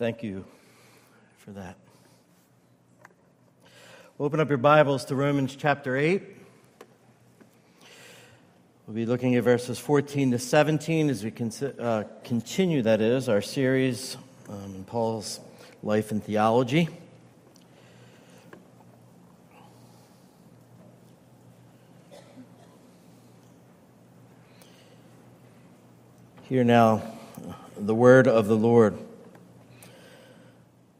Thank you for that. Open up your Bibles to Romans chapter 8. We'll be looking at verses 14 to 17 as we con- uh, continue, that is, our series um, Paul's life and theology. Hear now the word of the Lord.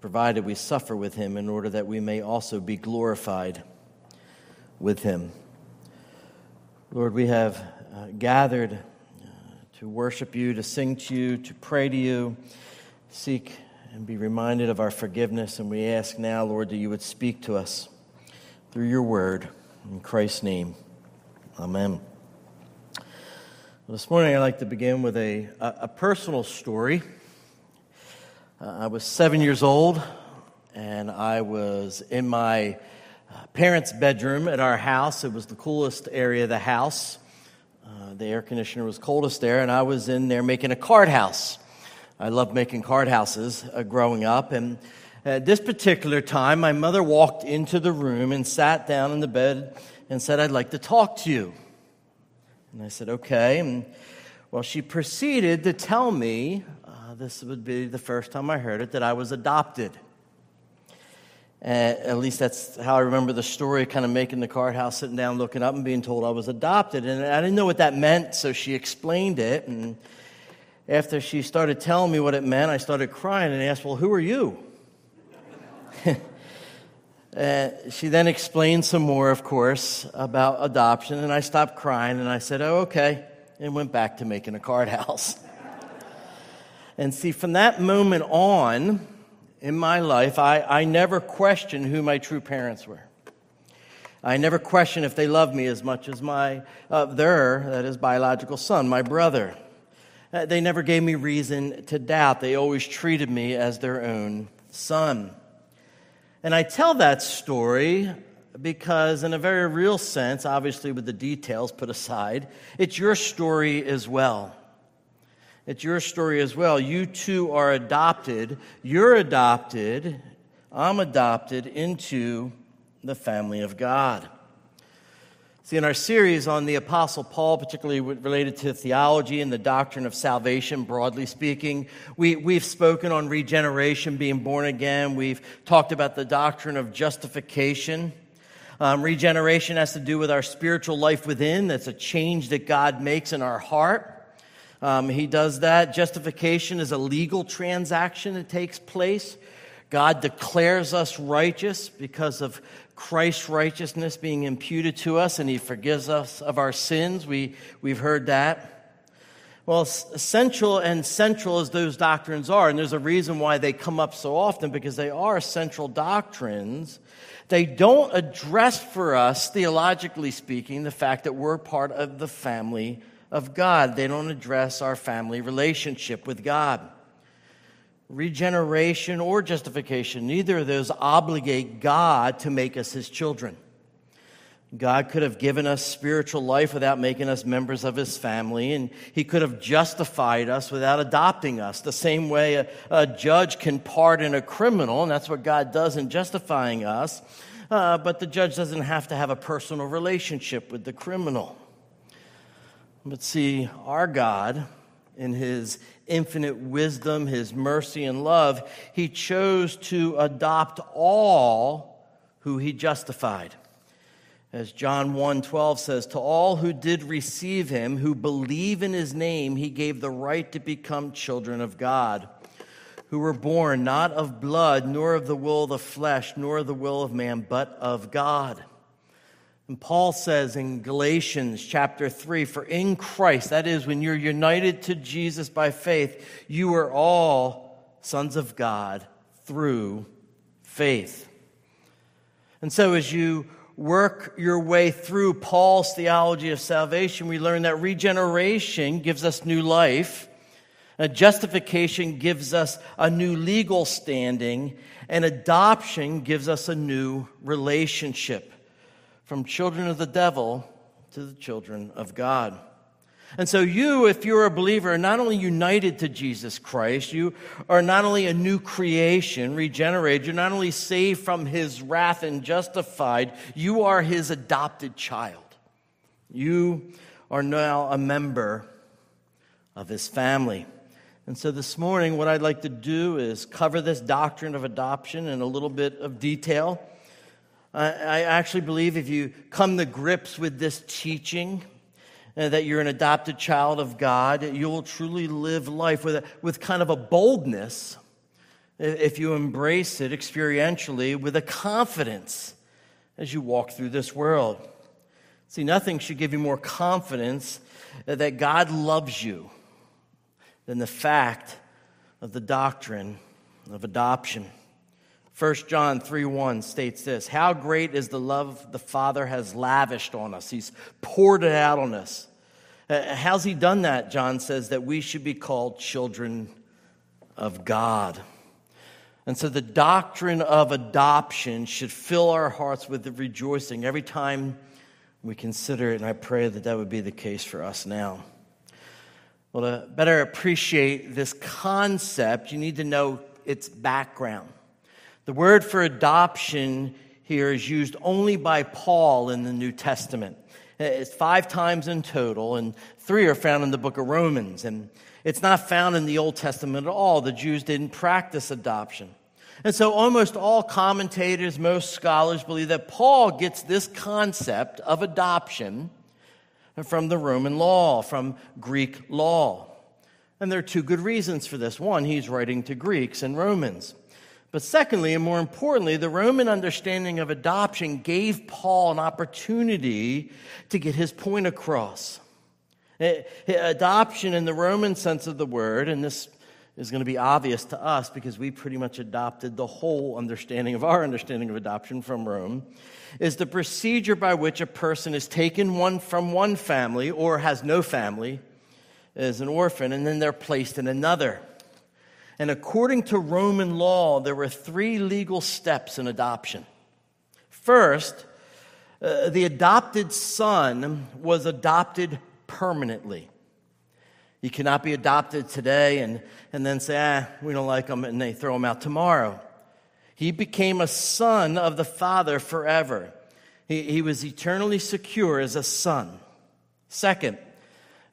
provided we suffer with him in order that we may also be glorified with him. Lord, we have uh, gathered uh, to worship you, to sing to you, to pray to you, seek and be reminded of our forgiveness. And we ask now, Lord, that you would speak to us through your word. In Christ's name, amen. Well, this morning, I'd like to begin with a, a, a personal story. Uh, I was seven years old, and I was in my uh, parents' bedroom at our house. It was the coolest area of the house. Uh, the air conditioner was coldest there, and I was in there making a card house. I loved making card houses uh, growing up, and at this particular time, my mother walked into the room and sat down in the bed and said, I'd like to talk to you. And I said, okay. And well, she proceeded to tell me this would be the first time I heard it, that I was adopted. Uh, at least that's how I remember the story, kind of making the card house, sitting down, looking up, and being told I was adopted. And I didn't know what that meant, so she explained it. And after she started telling me what it meant, I started crying and asked, Well, who are you? uh, she then explained some more, of course, about adoption, and I stopped crying and I said, Oh, okay, and went back to making a card house. And see, from that moment on in my life, I, I never questioned who my true parents were. I never questioned if they loved me as much as my, uh, their, that is, biological son, my brother. Uh, they never gave me reason to doubt. They always treated me as their own son. And I tell that story because, in a very real sense, obviously with the details put aside, it's your story as well. It's your story as well. You too are adopted. You're adopted. I'm adopted into the family of God. See, in our series on the Apostle Paul, particularly related to theology and the doctrine of salvation, broadly speaking, we, we've spoken on regeneration, being born again. We've talked about the doctrine of justification. Um, regeneration has to do with our spiritual life within. That's a change that God makes in our heart. Um, he does that. Justification is a legal transaction that takes place. God declares us righteous because of Christ's righteousness being imputed to us, and He forgives us of our sins. We, we've heard that. Well, essential and central as those doctrines are, and there's a reason why they come up so often because they are central doctrines, they don't address for us, theologically speaking, the fact that we're part of the family of God. They don't address our family relationship with God. Regeneration or justification, neither of those obligate God to make us his children. God could have given us spiritual life without making us members of his family, and he could have justified us without adopting us. The same way a, a judge can pardon a criminal, and that's what God does in justifying us, uh, but the judge doesn't have to have a personal relationship with the criminal. But see, our God, in his infinite wisdom, his mercy, and love, he chose to adopt all who he justified. As John 1:12 says, to all who did receive him, who believe in his name, he gave the right to become children of God, who were born not of blood, nor of the will of the flesh, nor of the will of man, but of God. And Paul says in Galatians chapter 3 For in Christ, that is, when you're united to Jesus by faith, you are all sons of God through faith. And so, as you work your way through Paul's theology of salvation, we learn that regeneration gives us new life, justification gives us a new legal standing, and adoption gives us a new relationship from children of the devil to the children of God. And so, you, if you're a believer, are not only united to Jesus Christ, you are not only a new creation, regenerated, you're not only saved from his wrath and justified, you are his adopted child. You are now a member of his family. And so, this morning, what I'd like to do is cover this doctrine of adoption in a little bit of detail. I actually believe if you come to grips with this teaching, uh, that you're an adopted child of God, you will truly live life with, a, with kind of a boldness if you embrace it experientially with a confidence as you walk through this world. See, nothing should give you more confidence that God loves you than the fact of the doctrine of adoption. 1 John 3 1 states this How great is the love the Father has lavished on us? He's poured it out on us. Uh, how's he done that? John says that we should be called children of God. And so the doctrine of adoption should fill our hearts with rejoicing every time we consider it. And I pray that that would be the case for us now. Well, to better appreciate this concept, you need to know its background. The word for adoption here is used only by Paul in the New Testament. It's five times in total, and three are found in the book of Romans. And it's not found in the Old Testament at all. The Jews didn't practice adoption. And so almost all commentators, most scholars believe that Paul gets this concept of adoption from the Roman law, from Greek law. And there are two good reasons for this. One, he's writing to Greeks and Romans. But secondly, and more importantly, the Roman understanding of adoption gave Paul an opportunity to get his point across. Eh, eh, adoption in the Roman sense of the word, and this is going to be obvious to us because we pretty much adopted the whole understanding of our understanding of adoption from Rome, is the procedure by which a person is taken one from one family or has no family as an orphan, and then they're placed in another. And according to Roman law, there were three legal steps in adoption. First, uh, the adopted son was adopted permanently. You cannot be adopted today and, and then say, ah, we don't like him, and they throw him out tomorrow. He became a son of the Father forever. He, he was eternally secure as a son. Second,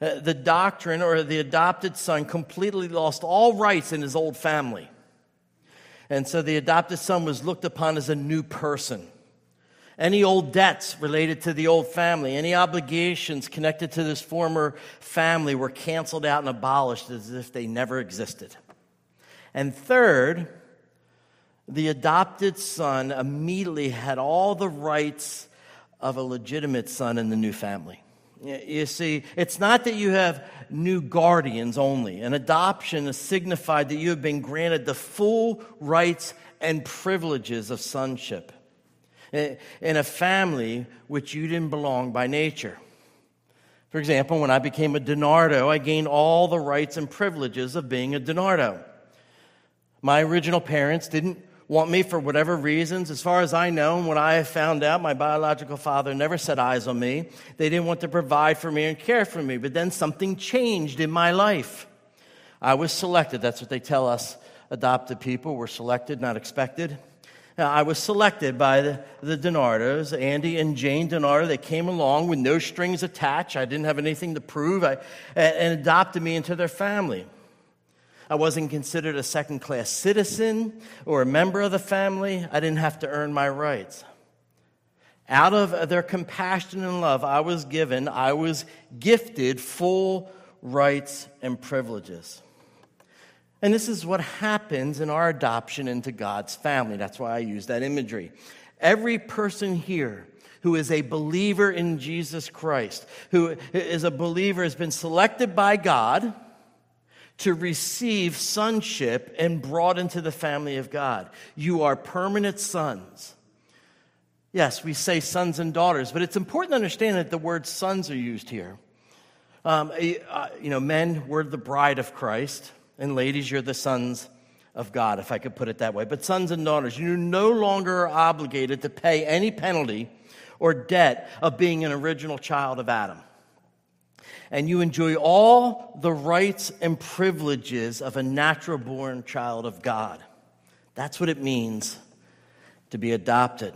uh, the doctrine or the adopted son completely lost all rights in his old family. And so the adopted son was looked upon as a new person. Any old debts related to the old family, any obligations connected to this former family were canceled out and abolished as if they never existed. And third, the adopted son immediately had all the rights of a legitimate son in the new family. You see, it's not that you have new guardians only. An adoption is signified that you have been granted the full rights and privileges of sonship in a family which you didn't belong by nature. For example, when I became a DiNardo, I gained all the rights and privileges of being a DiNardo. My original parents didn't want me for whatever reasons. As far as I know, and what I have found out, my biological father never set eyes on me. They didn't want to provide for me and care for me. But then something changed in my life. I was selected. That's what they tell us adopted people. We're selected, not expected. Now, I was selected by the, the DiNardos, Andy and Jane DiNardo. They came along with no strings attached. I didn't have anything to prove, I, and adopted me into their family. I wasn't considered a second class citizen or a member of the family. I didn't have to earn my rights. Out of their compassion and love, I was given, I was gifted full rights and privileges. And this is what happens in our adoption into God's family. That's why I use that imagery. Every person here who is a believer in Jesus Christ, who is a believer, has been selected by God to receive sonship and brought into the family of God. You are permanent sons. Yes, we say sons and daughters, but it's important to understand that the word sons are used here. Um, uh, you know, men, we're the bride of Christ, and ladies, you're the sons of God, if I could put it that way. But sons and daughters, you no longer are obligated to pay any penalty or debt of being an original child of Adam. And you enjoy all the rights and privileges of a natural born child of God. That's what it means to be adopted.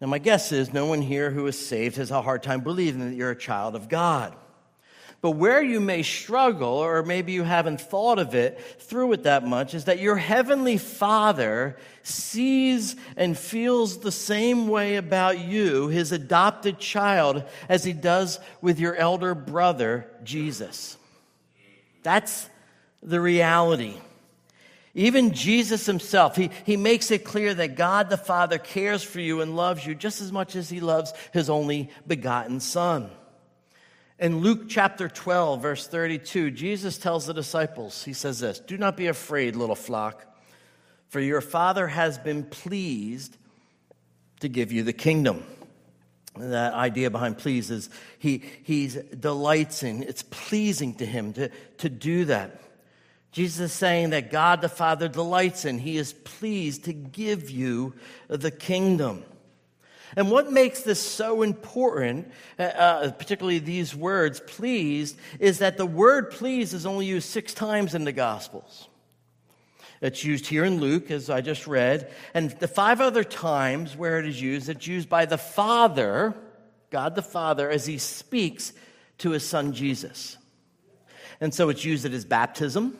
Now, my guess is no one here who is saved has a hard time believing that you're a child of God. But where you may struggle, or maybe you haven't thought of it through it that much, is that your heavenly Father sees and feels the same way about you, his adopted child, as he does with your elder brother, Jesus. That's the reality. Even Jesus himself, he, he makes it clear that God the Father cares for you and loves you just as much as he loves his only begotten Son. In Luke chapter 12, verse 32, Jesus tells the disciples, He says this Do not be afraid, little flock, for your Father has been pleased to give you the kingdom. That idea behind please is he, he delights in, it's pleasing to him to, to do that. Jesus is saying that God the Father delights in, He is pleased to give you the kingdom. And what makes this so important, uh, uh, particularly these words, pleased, is that the word pleased is only used six times in the Gospels. It's used here in Luke, as I just read, and the five other times where it is used, it's used by the Father, God the Father, as He speaks to His Son Jesus. And so it's used at His baptism.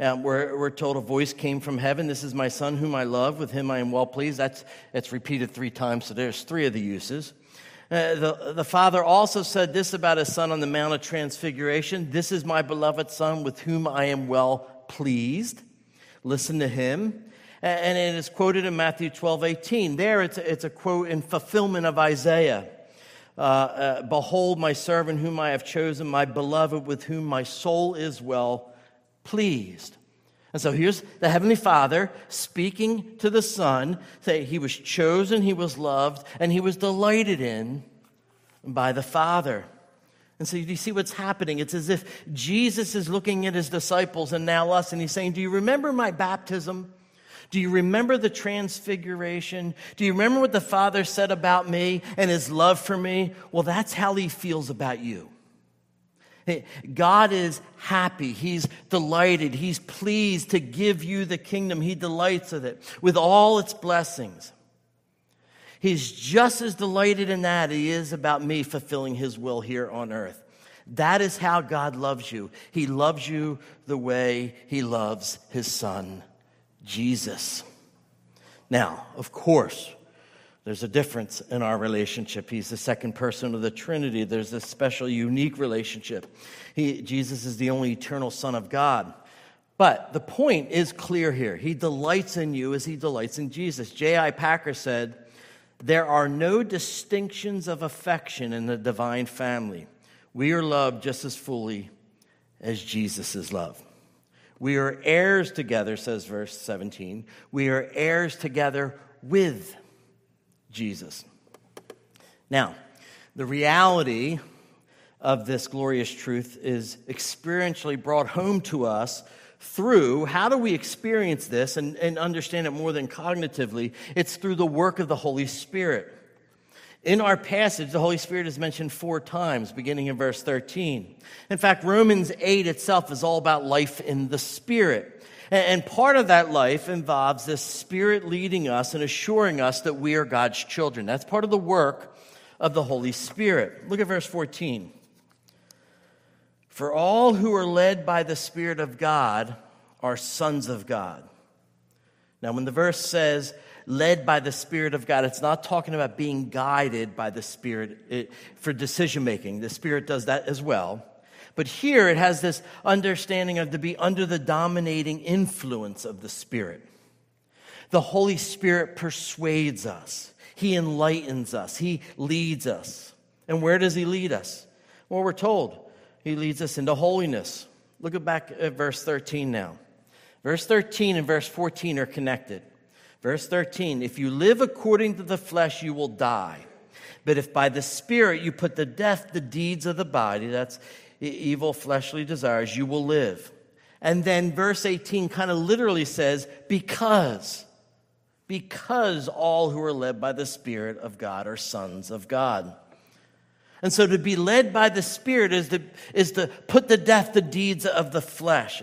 Um, we're, we're told a voice came from heaven. This is my son whom I love. With him I am well pleased. That's, it's repeated three times, so there's three of the uses. Uh, the, the father also said this about his son on the Mount of Transfiguration This is my beloved son with whom I am well pleased. Listen to him. And it is quoted in Matthew 12, 18. There it's a, it's a quote in fulfillment of Isaiah. Uh, uh, Behold, my servant whom I have chosen, my beloved with whom my soul is well pleased. And so here's the Heavenly Father speaking to the Son, say he was chosen, he was loved, and he was delighted in by the Father. And so you see what's happening? It's as if Jesus is looking at his disciples and now us, and he's saying, Do you remember my baptism? Do you remember the transfiguration? Do you remember what the Father said about me and his love for me? Well, that's how he feels about you. God is happy. He's delighted. He's pleased to give you the kingdom. He delights with it, with all its blessings. He's just as delighted in that he is about me fulfilling his will here on earth. That is how God loves you. He loves you the way he loves his son, Jesus. Now, of course, there's a difference in our relationship. He's the second person of the Trinity. There's a special, unique relationship. He, Jesus is the only eternal Son of God. But the point is clear here. He delights in you as he delights in Jesus. J.I. Packer said, There are no distinctions of affection in the divine family. We are loved just as fully as Jesus is loved. We are heirs together, says verse 17. We are heirs together with Jesus. Now, the reality of this glorious truth is experientially brought home to us through how do we experience this and, and understand it more than cognitively? It's through the work of the Holy Spirit. In our passage, the Holy Spirit is mentioned four times, beginning in verse 13. In fact, Romans 8 itself is all about life in the Spirit. And part of that life involves this Spirit leading us and assuring us that we are God's children. That's part of the work of the Holy Spirit. Look at verse 14. For all who are led by the Spirit of God are sons of God. Now, when the verse says, led by the Spirit of God, it's not talking about being guided by the Spirit it, for decision making. The Spirit does that as well. But here it has this understanding of to be under the dominating influence of the Spirit. The Holy Spirit persuades us, He enlightens us, He leads us. And where does He lead us? Well, we're told He leads us into holiness. Look back at verse 13 now. Verse 13 and verse 14 are connected. Verse 13 If you live according to the flesh, you will die. But if by the Spirit you put to death the deeds of the body, that's evil fleshly desires, you will live. And then verse 18 kind of literally says, because, because all who are led by the Spirit of God are sons of God. And so to be led by the Spirit is to, is to put to death the deeds of the flesh.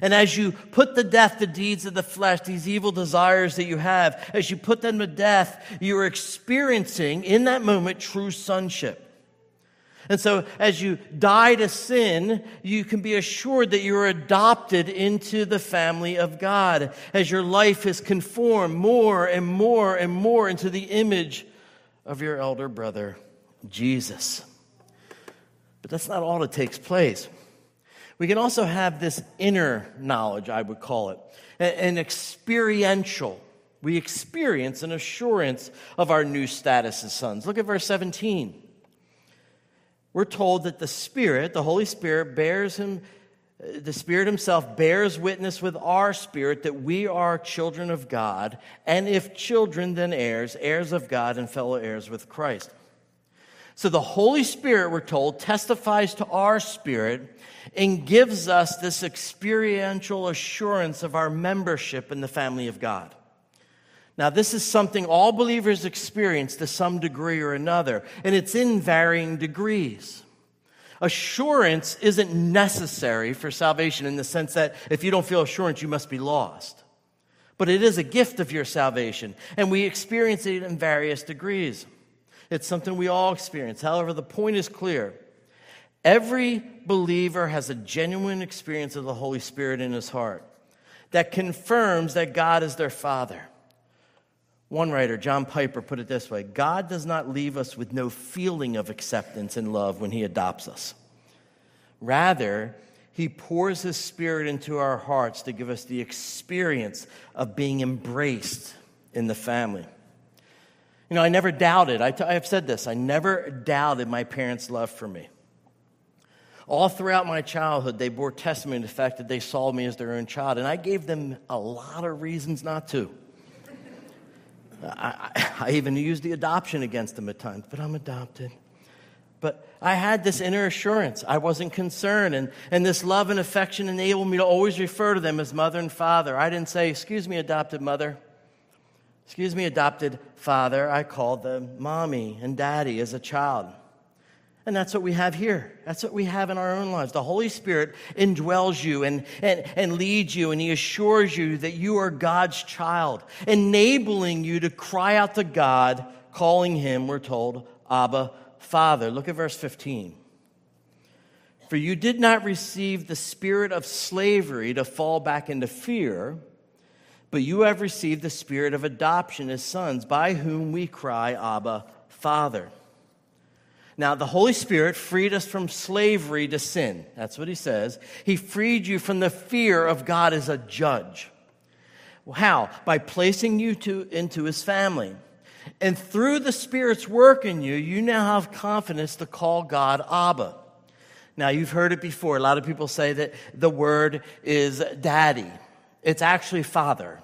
And as you put to death the deeds of the flesh, these evil desires that you have, as you put them to death, you are experiencing in that moment true sonship. And so, as you die to sin, you can be assured that you are adopted into the family of God as your life is conformed more and more and more into the image of your elder brother, Jesus. But that's not all that takes place. We can also have this inner knowledge, I would call it, an experiential. We experience an assurance of our new status as sons. Look at verse 17 we're told that the Spirit, the Holy Spirit, bears him, uh, the Spirit Himself bears witness with our spirit that we are children of God, and if children, then heirs, heirs of God, and fellow heirs with Christ. So the Holy Spirit, we're told, testifies to our spirit and gives us this experiential assurance of our membership in the family of God. Now, this is something all believers experience to some degree or another, and it's in varying degrees. Assurance isn't necessary for salvation in the sense that if you don't feel assurance, you must be lost. But it is a gift of your salvation, and we experience it in various degrees. It's something we all experience. However, the point is clear. Every believer has a genuine experience of the Holy Spirit in his heart that confirms that God is their Father. One writer, John Piper, put it this way God does not leave us with no feeling of acceptance and love when He adopts us. Rather, He pours His Spirit into our hearts to give us the experience of being embraced in the family. You know, I never doubted, I, t- I have said this, I never doubted my parents' love for me. All throughout my childhood, they bore testimony to the fact that they saw me as their own child, and I gave them a lot of reasons not to. I, I even used the adoption against them at times, but I'm adopted. But I had this inner assurance. I wasn't concerned. And, and this love and affection enabled me to always refer to them as mother and father. I didn't say, Excuse me, adopted mother. Excuse me, adopted father. I called them mommy and daddy as a child. And that's what we have here. That's what we have in our own lives. The Holy Spirit indwells you and, and, and leads you, and He assures you that you are God's child, enabling you to cry out to God, calling Him, we're told, Abba, Father. Look at verse 15. For you did not receive the spirit of slavery to fall back into fear, but you have received the spirit of adoption as sons, by whom we cry, Abba, Father. Now, the Holy Spirit freed us from slavery to sin. That's what he says. He freed you from the fear of God as a judge. How? By placing you to, into his family. And through the Spirit's work in you, you now have confidence to call God Abba. Now, you've heard it before. A lot of people say that the word is daddy, it's actually father.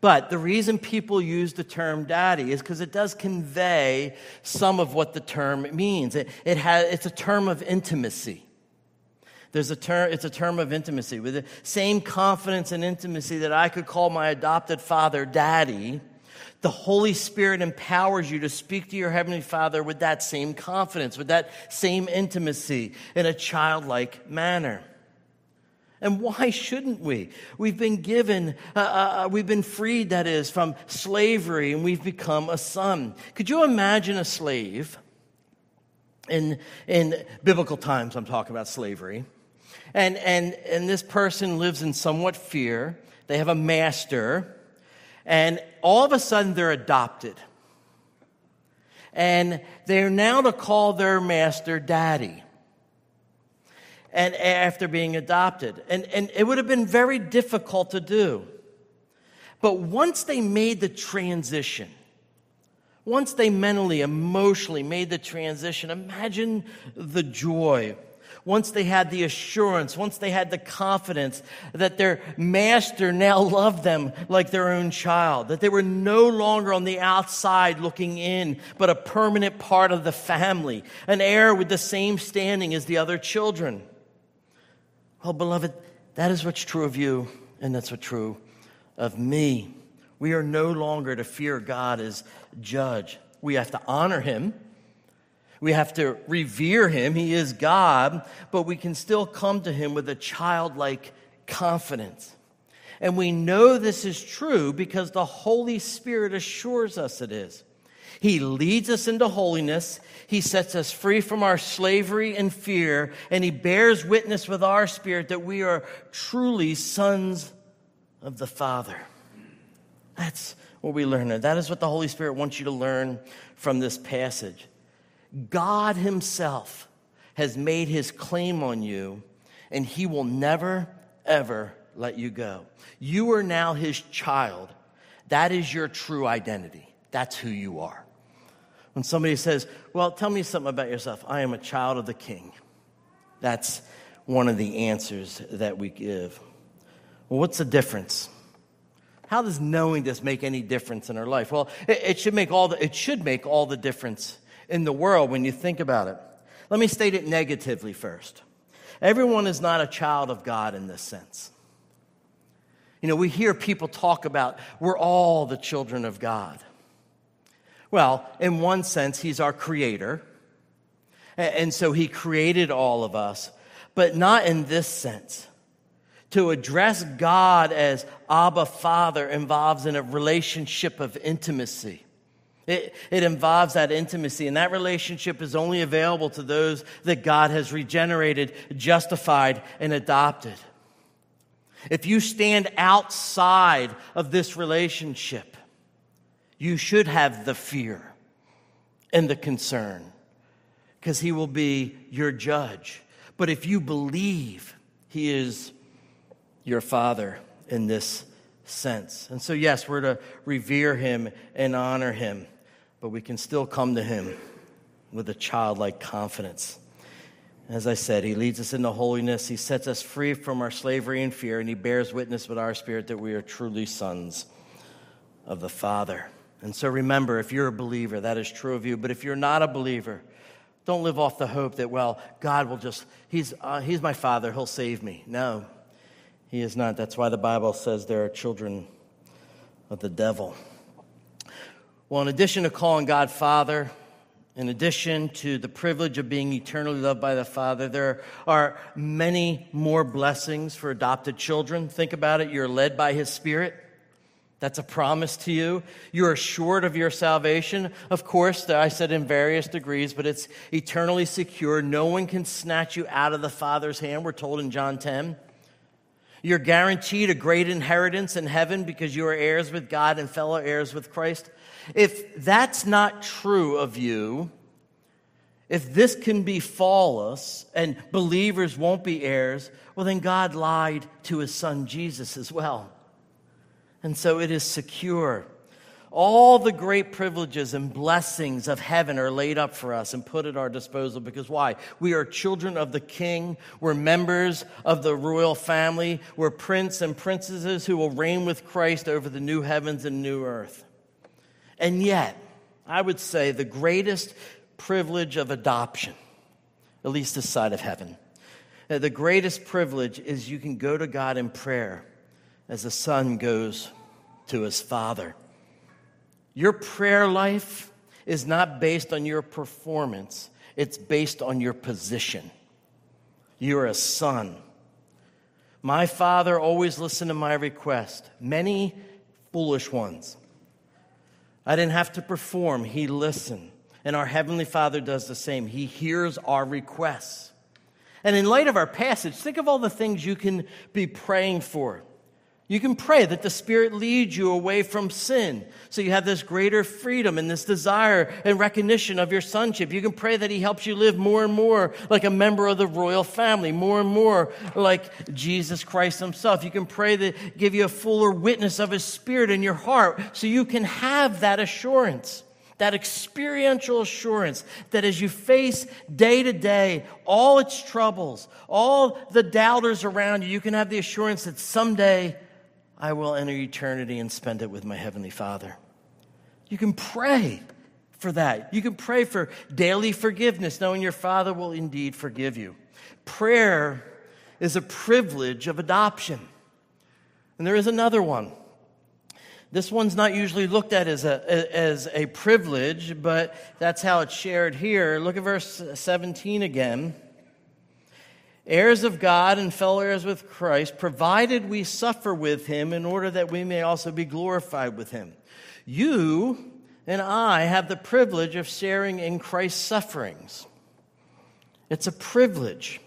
But the reason people use the term daddy is because it does convey some of what the term means. It, it has, it's a term of intimacy. There's a term, it's a term of intimacy. With the same confidence and intimacy that I could call my adopted father daddy, the Holy Spirit empowers you to speak to your Heavenly Father with that same confidence, with that same intimacy in a childlike manner. And why shouldn't we? We've been given, uh, uh, uh, we've been freed, that is, from slavery, and we've become a son. Could you imagine a slave? In, in biblical times, I'm talking about slavery. And, and, and this person lives in somewhat fear. They have a master. And all of a sudden, they're adopted. And they're now to call their master daddy and after being adopted. And, and it would have been very difficult to do. But once they made the transition, once they mentally, emotionally made the transition, imagine the joy. once they had the assurance, once they had the confidence that their master now loved them like their own child, that they were no longer on the outside looking in, but a permanent part of the family, an heir with the same standing as the other children. Well, beloved, that is what's true of you, and that's what's true of me. We are no longer to fear God as judge. We have to honor him we have to revere him. He is God, but we can still come to him with a childlike confidence. And we know this is true because the Holy Spirit assures us it is. He leads us into holiness. He sets us free from our slavery and fear, and He bears witness with our spirit that we are truly sons of the Father. That's what we learn. That is what the Holy Spirit wants you to learn from this passage. God Himself has made His claim on you, and He will never, ever let you go. You are now His child. That is your true identity. That's who you are. When somebody says, Well, tell me something about yourself, I am a child of the King. That's one of the answers that we give. Well, what's the difference? How does knowing this make any difference in our life? Well, it, it should make all the, it should make all the difference in the world when you think about it. Let me state it negatively first. Everyone is not a child of God in this sense. You know, we hear people talk about we're all the children of God. Well, in one sense, He's our creator. And so He created all of us, but not in this sense. To address God as Abba Father involves in a relationship of intimacy. It, it involves that intimacy, and that relationship is only available to those that God has regenerated, justified, and adopted. If you stand outside of this relationship, you should have the fear and the concern because he will be your judge. But if you believe he is your father in this sense. And so, yes, we're to revere him and honor him but we can still come to Him with a childlike confidence. As I said, He leads us into holiness. He sets us free from our slavery and fear, and He bears witness with our spirit that we are truly sons of the Father. And so remember, if you're a believer, that is true of you. But if you're not a believer, don't live off the hope that, well, God will just, He's, uh, he's my Father, He'll save me. No, He is not. That's why the Bible says there are children of the devil. Well, in addition to calling God Father, in addition to the privilege of being eternally loved by the Father, there are many more blessings for adopted children. Think about it. You're led by His Spirit. That's a promise to you. You're assured of your salvation. Of course, I said in various degrees, but it's eternally secure. No one can snatch you out of the Father's hand, we're told in John 10. You're guaranteed a great inheritance in heaven because you are heirs with God and fellow heirs with Christ. If that's not true of you, if this can befall us and believers won't be heirs, well, then God lied to his son Jesus as well. And so it is secure. All the great privileges and blessings of heaven are laid up for us and put at our disposal because why? We are children of the king. We're members of the royal family. We're prince and princesses who will reign with Christ over the new heavens and new earth. And yet, I would say the greatest privilege of adoption, at least this side of heaven, uh, the greatest privilege is you can go to God in prayer as a son goes to his father. Your prayer life is not based on your performance, it's based on your position. You're a son. My father always listened to my request, many foolish ones. I didn't have to perform, He listened. And our Heavenly Father does the same. He hears our requests. And in light of our passage, think of all the things you can be praying for. You can pray that the Spirit leads you away from sin. So you have this greater freedom and this desire and recognition of your sonship. You can pray that He helps you live more and more like a member of the royal family, more and more like Jesus Christ Himself. You can pray that give you a fuller witness of His Spirit in your heart so you can have that assurance that experiential assurance that as you face day to day all its troubles, all the doubters around you, you can have the assurance that someday I will enter eternity and spend it with my Heavenly Father. You can pray for that. You can pray for daily forgiveness, knowing your Father will indeed forgive you. Prayer is a privilege of adoption. And there is another one. This one's not usually looked at as a, as a privilege, but that's how it's shared here. Look at verse 17 again. Heirs of God and fellow heirs with Christ, provided we suffer with him in order that we may also be glorified with him. You and I have the privilege of sharing in Christ's sufferings. It's a privilege.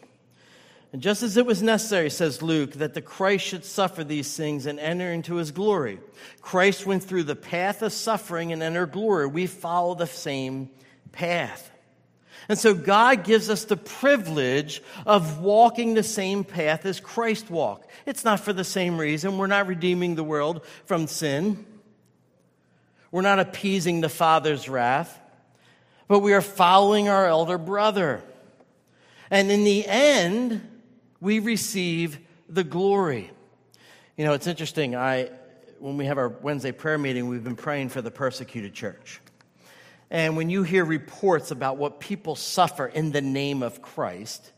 And just as it was necessary, says Luke, that the Christ should suffer these things and enter into his glory. Christ went through the path of suffering and entered glory. We follow the same path. And so God gives us the privilege of walking the same path as Christ walked. It's not for the same reason. We're not redeeming the world from sin. We're not appeasing the Father's wrath, but we are following our elder brother. And in the end, we receive the glory. You know, it's interesting. I, when we have our Wednesday prayer meeting, we've been praying for the persecuted church. And when you hear reports about what people suffer in the name of Christ,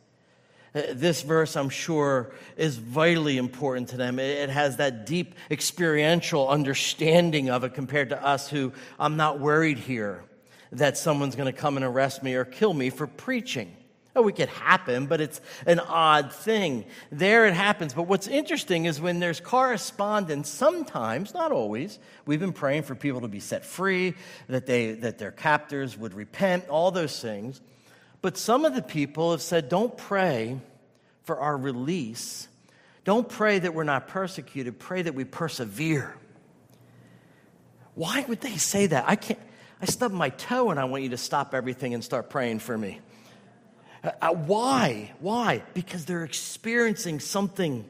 uh, this verse, I'm sure, is vitally important to them. It has that deep experiential understanding of it compared to us who I'm not worried here that someone's going to come and arrest me or kill me for preaching. Oh, it could happen, but it's an odd thing. There it happens. But what's interesting is when there's correspondence, sometimes, not always, we've been praying for people to be set free, that, they, that their captors would repent, all those things. But some of the people have said, don't pray for our release. Don't pray that we're not persecuted. Pray that we persevere. Why would they say that? I can't. I stubbed my toe and I want you to stop everything and start praying for me. Uh, uh, why? Why? Because they're experiencing something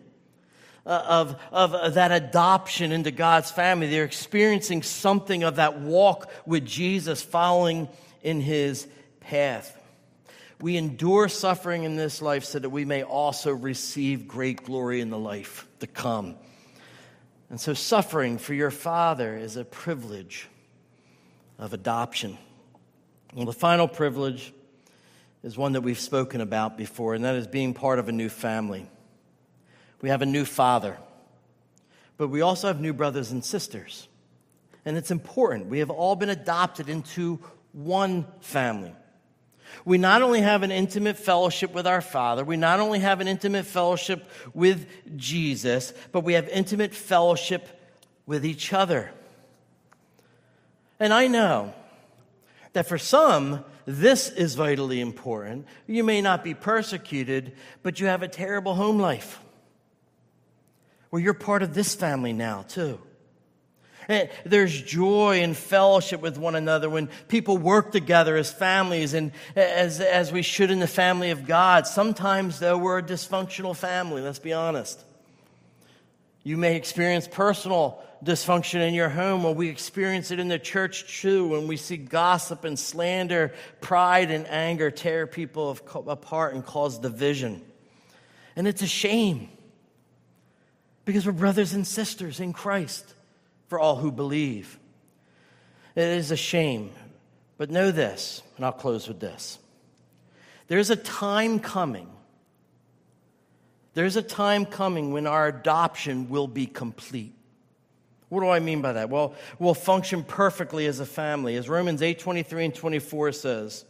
uh, of, of uh, that adoption into God's family. They're experiencing something of that walk with Jesus, following in his path. We endure suffering in this life so that we may also receive great glory in the life to come. And so, suffering for your Father is a privilege of adoption. Well, the final privilege is one that we've spoken about before, and that is being part of a new family. We have a new father, but we also have new brothers and sisters. And it's important. We have all been adopted into one family. We not only have an intimate fellowship with our Father, we not only have an intimate fellowship with Jesus, but we have intimate fellowship with each other. And I know that for some, this is vitally important. You may not be persecuted, but you have a terrible home life. Well, you're part of this family now, too. And there's joy and fellowship with one another when people work together as families and as, as we should in the family of God. Sometimes, though, we're a dysfunctional family, let's be honest. You may experience personal dysfunction in your home, or we experience it in the church too, when we see gossip and slander, pride and anger tear people apart and cause division. And it's a shame because we're brothers and sisters in Christ for all who believe. It is a shame, but know this, and I'll close with this. There's a time coming there's a time coming when our adoption will be complete. What do I mean by that? Well, we'll function perfectly as a family. As Romans 8 23 and 24 says,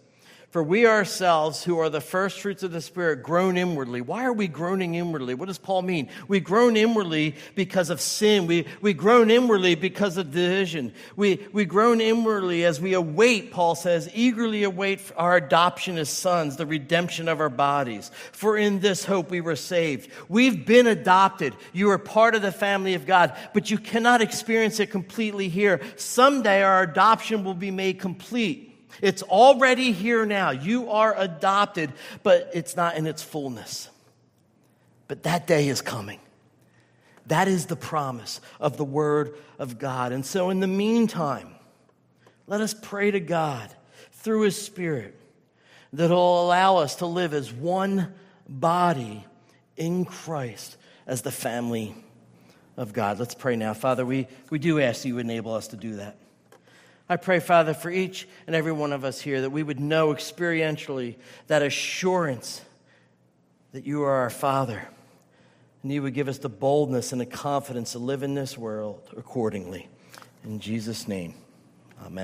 for we ourselves, who are the first fruits of the Spirit, groan inwardly. Why are we groaning inwardly? What does Paul mean? We groan inwardly because of sin. We, we groan inwardly because of division. We, we groan inwardly as we await, Paul says, eagerly await our adoption as sons, the redemption of our bodies. For in this hope we were saved. We've been adopted. You are part of the family of God, but you cannot experience it completely here. Someday our adoption will be made complete. It's already here now. You are adopted, but it's not in its fullness. But that day is coming. That is the promise of the Word of God. And so, in the meantime, Let us pray to God through His Spirit that will allow us to live as one body in Christ as the family of God. Let's pray now. Father, we, we do ask you enable us to do that. I pray, Father, for each and every one of us here that we would know experientially that assurance that you are our Father. And you would give us the boldness and the confidence to live in this world accordingly. In Jesus' name, amen.